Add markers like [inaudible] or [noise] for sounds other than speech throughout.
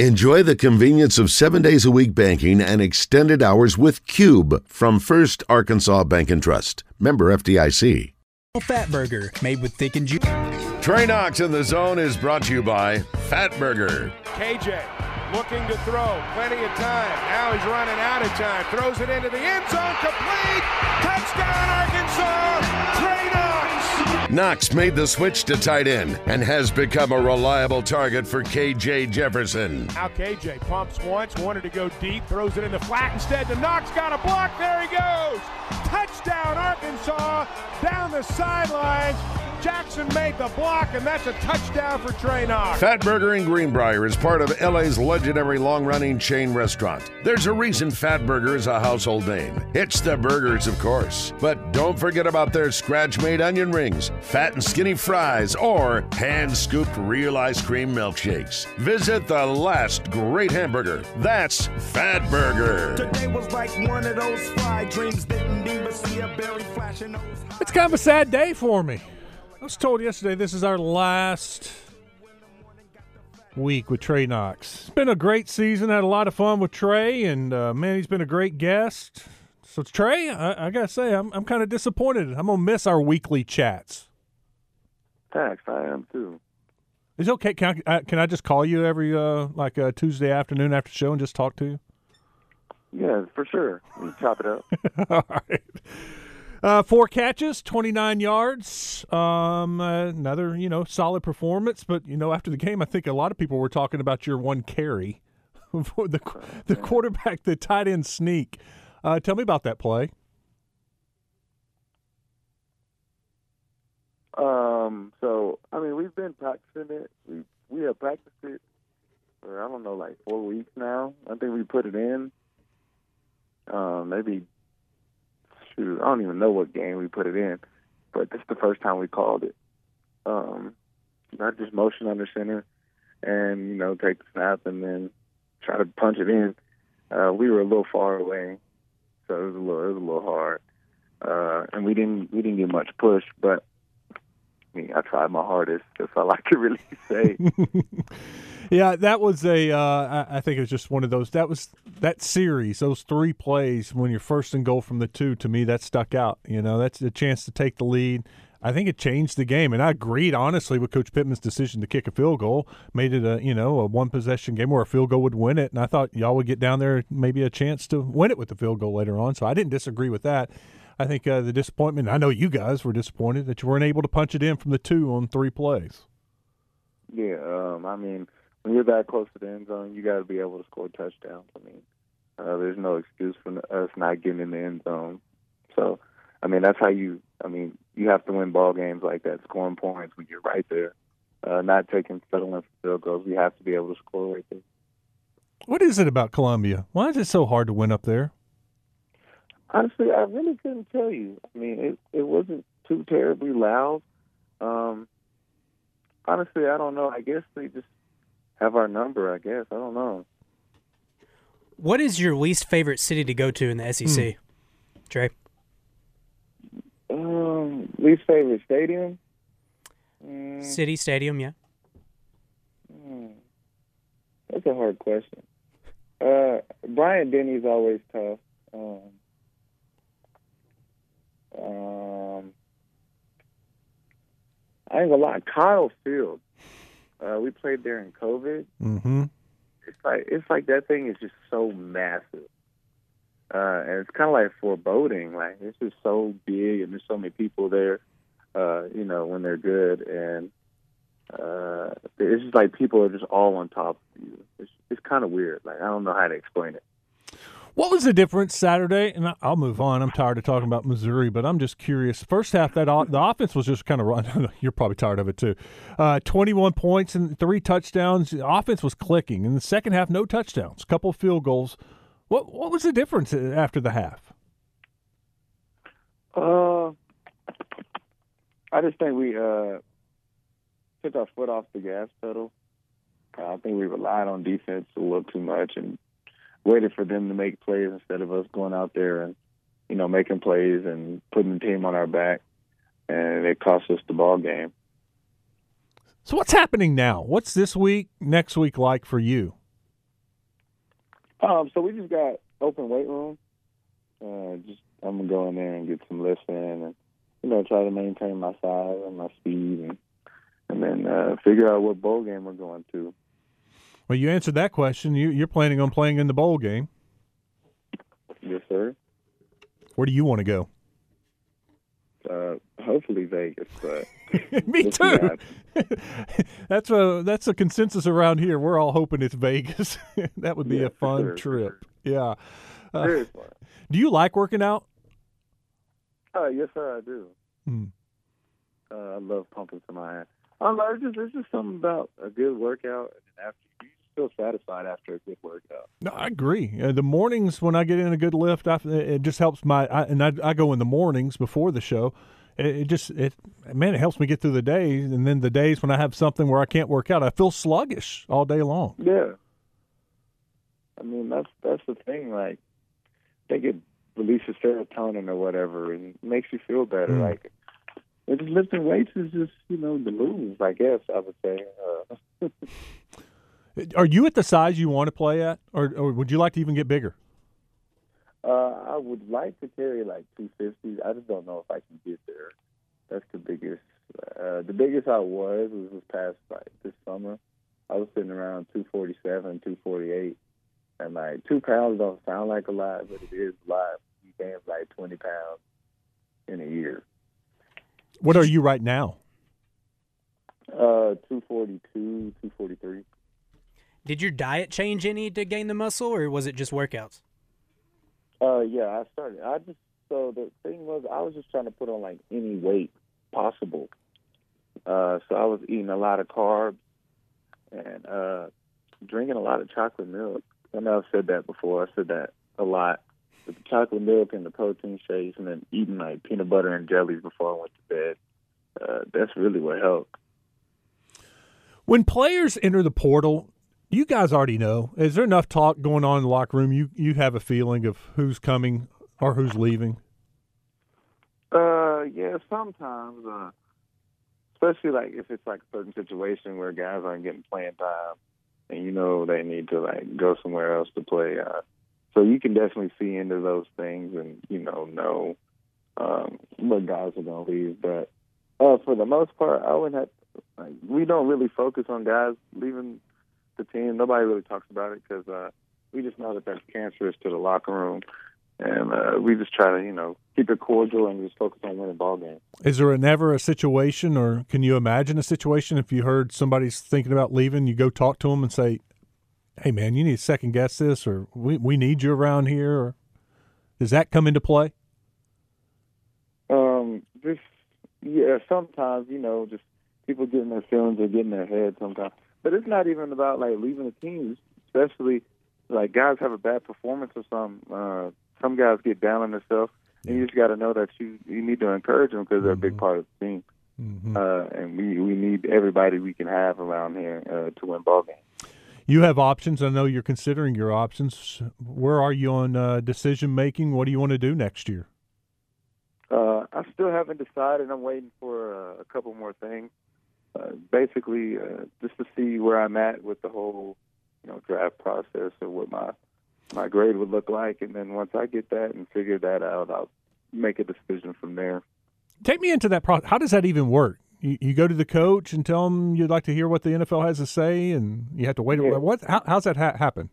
Enjoy the convenience of seven days a week banking and extended hours with Cube from First Arkansas Bank and Trust. Member FDIC. Fatburger, made with thick and juicy. Trey Knox in the zone is brought to you by Fatburger. KJ looking to throw, plenty of time. Now he's running out of time. Throws it into the end zone, complete. Touchdown, Arkansas. Trey Knox. Made the switch to tight end and has become a reliable target for KJ Jefferson. Now KJ pumps once, wanted to go deep, throws it in the flat instead to Knox. Got a block. There he goes. Touchdown, Arkansas. Down the sidelines. Jackson made the block, and that's a touchdown for Trey Knox. Fatburger in Greenbrier is part of LA's legendary long running chain restaurant. There's a reason Fatburger is a household name. It's the burgers, of course. But don't forget about their scratch made onion rings, fat and skinny fries, or hand scooped real ice cream milkshakes. Visit the last great hamburger. That's Fatburger. Today was like one of those fried dreams. Didn't even see a berry flashing. It's kind of a sad day for me. I was told yesterday this is our last week with Trey Knox. It's been a great season. Had a lot of fun with Trey, and uh, man, he's been a great guest. So Trey, I, I gotta say, I'm I'm kind of disappointed. I'm gonna miss our weekly chats. Thanks, I am too. Is it okay? Can I uh, can I just call you every uh, like uh, Tuesday afternoon after the show and just talk to you? Yeah, for sure. Chop it up. [laughs] All right. Uh, four catches, 29 yards. Um, uh, another, you know, solid performance. But, you know, after the game, I think a lot of people were talking about your one carry. [laughs] the, the quarterback, the tight end sneak. Uh, tell me about that play. Um, so I mean, we've been practicing it. We we have practiced it for I don't know, like four weeks now. I think we put it in. Um, maybe shoot, I don't even know what game we put it in, but this is the first time we called it. Um, not just motion under center, and you know, take the snap and then try to punch it in. Uh, we were a little far away, so it was a little it was a little hard, uh, and we didn't we didn't get much push, but I mean, I tried my hardest. That's all I could really [laughs] say. [laughs] yeah, that was a. Uh, I think it was just one of those. That was that series. Those three plays when you're first and goal from the two. To me, that stuck out. You know, that's a chance to take the lead. I think it changed the game, and I agreed honestly with Coach Pittman's decision to kick a field goal. Made it a you know a one possession game where a field goal would win it, and I thought y'all would get down there maybe a chance to win it with the field goal later on. So I didn't disagree with that. I think uh, the disappointment. I know you guys were disappointed that you weren't able to punch it in from the two on three plays. Yeah, um, I mean, when you're that close to the end zone, you got to be able to score touchdowns. I mean, uh, there's no excuse for us not getting in the end zone. So, I mean, that's how you. I mean, you have to win ball games like that, scoring points when you're right there, uh, not taking settling for field goals. We have to be able to score right there. What is it about Columbia? Why is it so hard to win up there? Honestly, I really couldn't tell you. I mean, it it wasn't too terribly loud. Um, honestly, I don't know. I guess they just have our number. I guess I don't know. What is your least favorite city to go to in the SEC, Trey? Um, least favorite stadium? Mm, City Stadium, yeah. hmm. That's a hard question. Uh, Bryant-Denny's always tough. Um, um, I ain't gonna lie, Kyle Field. Uh, we played there in COVID. Mm-hmm. It's like it's like that thing is just so massive, uh, and it's kind of like foreboding. Like it's just so big, and there's so many people there. Uh, you know, when they're good, and uh, it's just like people are just all on top of you. It's it's kind of weird. Like I don't know how to explain it. What was the difference Saturday? And I'll move on. I'm tired of talking about Missouri, but I'm just curious. First half, that the offense was just kind of run. [laughs] You're probably tired of it too. Uh, 21 points and three touchdowns. The offense was clicking. In the second half, no touchdowns, couple field goals. What what was the difference after the half? Uh, I just think we uh, took our foot off the gas pedal. I think we relied on defense a little too much and waited for them to make plays instead of us going out there and you know making plays and putting the team on our back, and it cost us the ball game. So what's happening now? What's this week, next week like for you? Um, so we just got open weight room. Uh, just I'm gonna go in there and get some lifting and you know try to maintain my size and my speed, and and then uh, figure out what bowl game we're going to. Well, you answered that question. You, you're planning on playing in the bowl game. Yes, sir. Where do you want to go? Uh, hopefully Vegas, but [laughs] Me too. [laughs] that's a that's a consensus around here. We're all hoping it's Vegas. [laughs] that would be Yeah, a fun sure, trip. Yeah. Uh, fun. do you like working out? Uh, yes, sir, I do. Hmm. Uh, I love pumping some iron. I don't know. It's just, it's just something about a good workout, and after feel satisfied after a good workout. No, I agree. Uh, the mornings when I get in a good lift, I, it just helps my. I, and I, I go in the mornings before the show. It, it just it man, it helps me get through the days. And then the days when I have something where I can't work out, I feel sluggish all day long. Yeah. I mean, that's that's the thing. Like, I think it releases serotonin or whatever, and makes you feel better. Mm. Like, and just lifting weights is just you know the move. I guess I would say. Uh, [laughs] Are you at the size you want to play at, or, or would you like to even get bigger? Uh, I would like to carry like 250. I just don't know if I can get there. That's the biggest. Uh, the biggest I was was this past like this summer. I was sitting around 247, 248, and like two pounds don't sound like a lot, but it is a lot. You gain like 20 pounds in a year. What are you right now? Uh, 242, 243. Did your diet change any to gain the muscle, or was it just workouts? Uh, yeah, I started. I just so the thing was, I was just trying to put on like any weight possible. Uh, so I was eating a lot of carbs and uh, drinking a lot of chocolate milk. I know I've said that before. I said that a lot. But the chocolate milk and the protein shakes, and then eating like peanut butter and jellies before I went to bed. Uh, that's really what helped. When players enter the portal, you guys already know. Is there enough talk going on in the locker room? You you have a feeling of who's coming or who's leaving. Uh, yeah, sometimes, uh, especially like if it's like a certain situation where guys aren't getting playing time, and you know they need to like go somewhere else to play. Uh, so you can definitely see into those things, and you know know um, what guys are gonna leave. But uh, for the most part, I wouldn't have. Like, we don't really focus on guys leaving the team. Nobody really talks about it because uh, we just know that that's cancerous to the locker room and uh, we just try to, you know, keep it cordial and just focus on winning ball games. Is there never a situation, or can you imagine a situation if you heard somebody's thinking about leaving, you go talk to them and say, "Hey, man, you need to second guess this, or we we need you around here," or does that come into play? Um, just yeah, sometimes you know, just people getting their feelings or getting their head sometimes. But it's not even about like leaving the team, especially like guys have a bad performance or some. Uh, some guys get down on themselves, and you just got to know that you you need to encourage them because they're a big part of the team. Mm-hmm. Uh, and we we need everybody we can have around here uh, to win ball games. You have options. I know you're considering your options. Where are you on uh, decision making? What do you want to do next year? Uh, I still haven't decided. I'm waiting for uh, a couple more things. Uh, basically, uh, just to see where I'm at with the whole, you know, draft process and what my my grade would look like, and then once I get that and figure that out, I'll make a decision from there. Take me into that process. How does that even work? You, you go to the coach and tell him you'd like to hear what the NFL has to say, and you have to wait. Yeah. What? How, how's that ha- happen?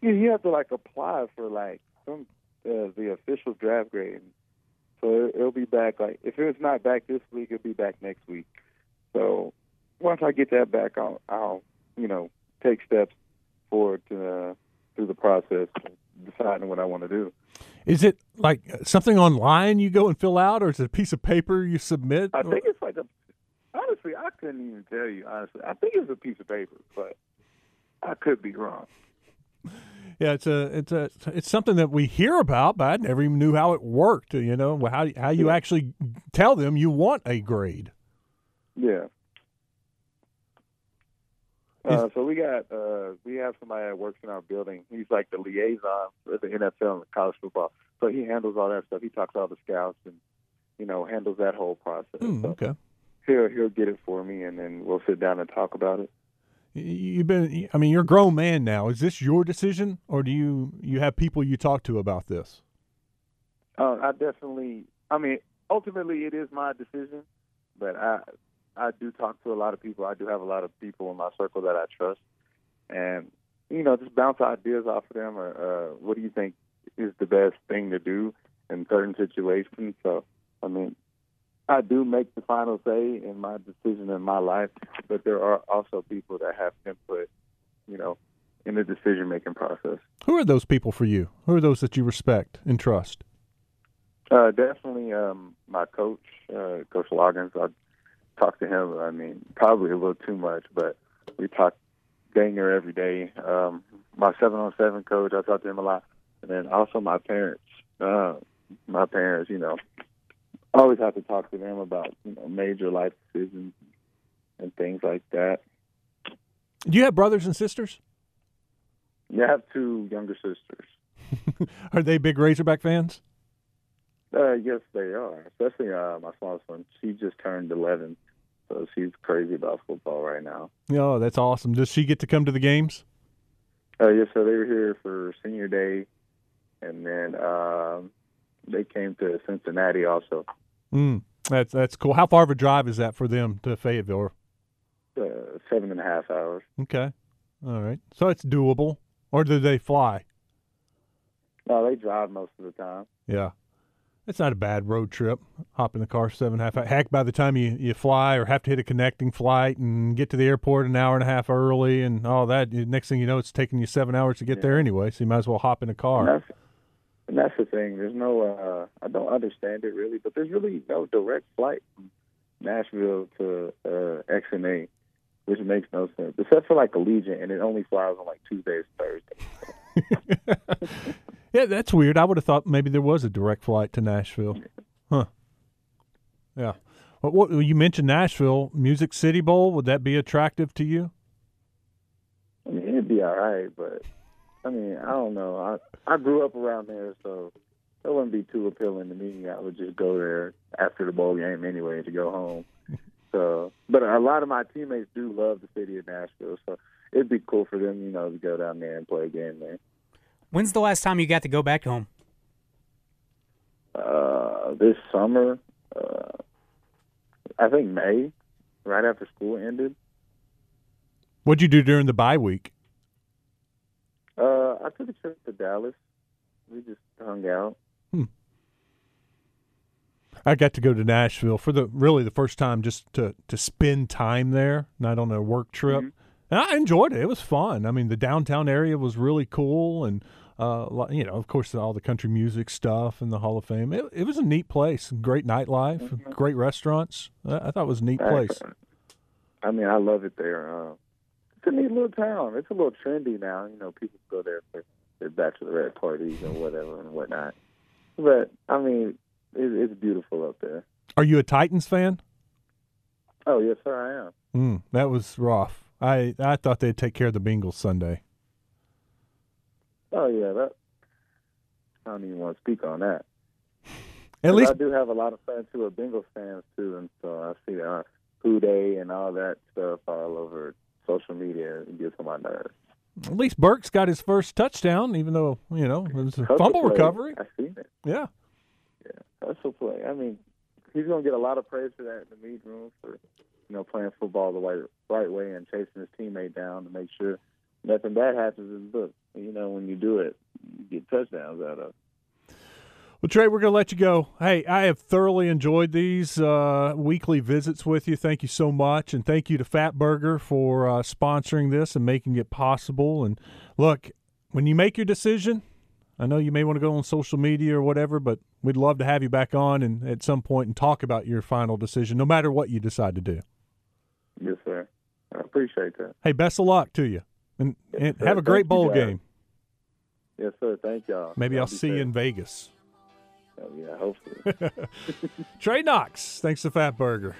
You, you have to like apply for like some uh, the official draft grade. So it, it'll be back like if it's not back this week, it'll be back next week. So once I get that back, I'll, I'll you know take steps forward to, uh, through the process, of deciding what I want to do. Is it like something online you go and fill out, or is it a piece of paper you submit? I think it's like a. Honestly, I couldn't even tell you. Honestly, I think it's a piece of paper, but I could be wrong. Yeah, it's a it's a it's something that we hear about, but I never even knew how it worked. You know how how you actually tell them you want a grade. Yeah. Uh, so we got uh, we have somebody that works in our building. He's like the liaison for the NFL and college football. So he handles all that stuff. He talks to all the scouts and you know handles that whole process. Mm, So okay. he'll he'll get it for me, and then we'll sit down and talk about it. You've been. I mean, you're a grown man now. Is this your decision, or do you you have people you talk to about this? Uh, I definitely. I mean, ultimately, it is my decision, but I I do talk to a lot of people. I do have a lot of people in my circle that I trust, and you know, just bounce ideas off of them. Or uh, what do you think is the best thing to do in certain situations? So, I mean, I do make the final say in my decision in my life, but there are also people that have input, you know, in the decision making process. Who are those people for you? Who are those that you respect and trust? Uh, definitely um, my coach, uh, Coach Loggins. I talk to him. I mean, probably a little too much, but we talk dang near every day. Um, my seven on seven coach, I talk to him a lot, and then also my parents. Uh, my parents, you know, I always have to talk to them about you know major life decisions and things like that. Do you have brothers and sisters? You have two younger sisters. [laughs] Are they big Razorback fans? Uh, yes, they are. Especially uh, my smallest one. She just turned 11, so she's crazy about football right now. Oh, that's awesome. Does she get to come to the games? Uh, yes, so they were here for senior day, and then um, they came to Cincinnati also. Mm, that's that's cool. How far of a drive is that for them to Fayetteville? Uh, seven and a half hours. Okay, all right. So it's doable. Or do they fly? No, they drive most of the time. Yeah. It's not a bad road trip. Hop in the car seven and a half. Heck, by the time you, you fly or have to hit a connecting flight and get to the airport an hour and a half early and all that, next thing you know, it's taking you seven hours to get Yeah. there anyway. So you might as well hop in a And car. that's, and that's the thing. There's no. Uh, I don't understand it really, but there's really no direct flight from Nashville to uh, XNA, which makes no sense. Except for like Allegiant, and it only flies on like Tuesdays, Thursdays. [laughs] [laughs] Yeah, that's weird. I would have thought maybe there was a direct flight to Nashville. Huh. Yeah. Well, what, you mentioned Nashville Music City Bowl. Would that be attractive to you? I mean, it'd be all right, but I mean, I don't know. I I grew up around there, so it wouldn't be too appealing to me. I would just go there after the bowl game anyway to go home. [laughs] So, but a lot of my teammates do love the city of Nashville, so it'd be cool for them, you know, to go down there and play a game there. When's the last time you got to go back home? Uh, this summer, uh, I think May, right after school ended. What'd you do during the bye week? Uh, I took a trip to Dallas. We just hung out. I got to go to Nashville for the really the first time just to to spend time there, not on a work trip. And I enjoyed it. It was fun. I mean, the downtown area was really cool, and uh, you know, of course, all the country music stuff and the Hall of Fame. It, it was a neat place. Great nightlife, great restaurants. I, I thought it was a neat place. I mean, I love it there. Uh, it's a neat little town. It's a little trendy now. You know, people go there for their bachelorette parties and whatever and whatnot. But I mean, it, it's beautiful up there. Are you a Titans fan? Oh yes, sir, I am. Mm, that was rough. I I thought they'd take care of the Bengals Sunday. Oh yeah, that. I don't even want to speak on that. At least I do have a lot of friends who are Bengals fans too, and so I see uh, Who Dey and all that stuff all over social media. It gets on my nerves. at least Burks got his first touchdown, even though you know it was a fumble play, recovery. I seen it. Yeah. Hustle play. I mean, he's gonna get a lot of praise for that in the meet room for you know playing football the right right way and chasing his teammate down to make sure nothing bad happens in the book. You know, when you do it, you get touchdowns out of. it. Well, Trey, we're going to let you go. Hey, I have thoroughly enjoyed these uh, weekly visits with you. Thank you so much. And thank you to Fatburger for uh, sponsoring this and making it possible. And look, when you make your decision, I know you may want to go on social media or whatever, but we'd love to have you back on and at some point and talk about your final decision, no matter what you decide to do. Yes, sir. Appreciate that. Hey, best of luck to you. And, and have a great Thank bowl game. Yes, sir. Thank y'all. Maybe I'll see you in Vegas. Oh, yeah, hopefully. [laughs] Trey Knox, thanks to Fatburger.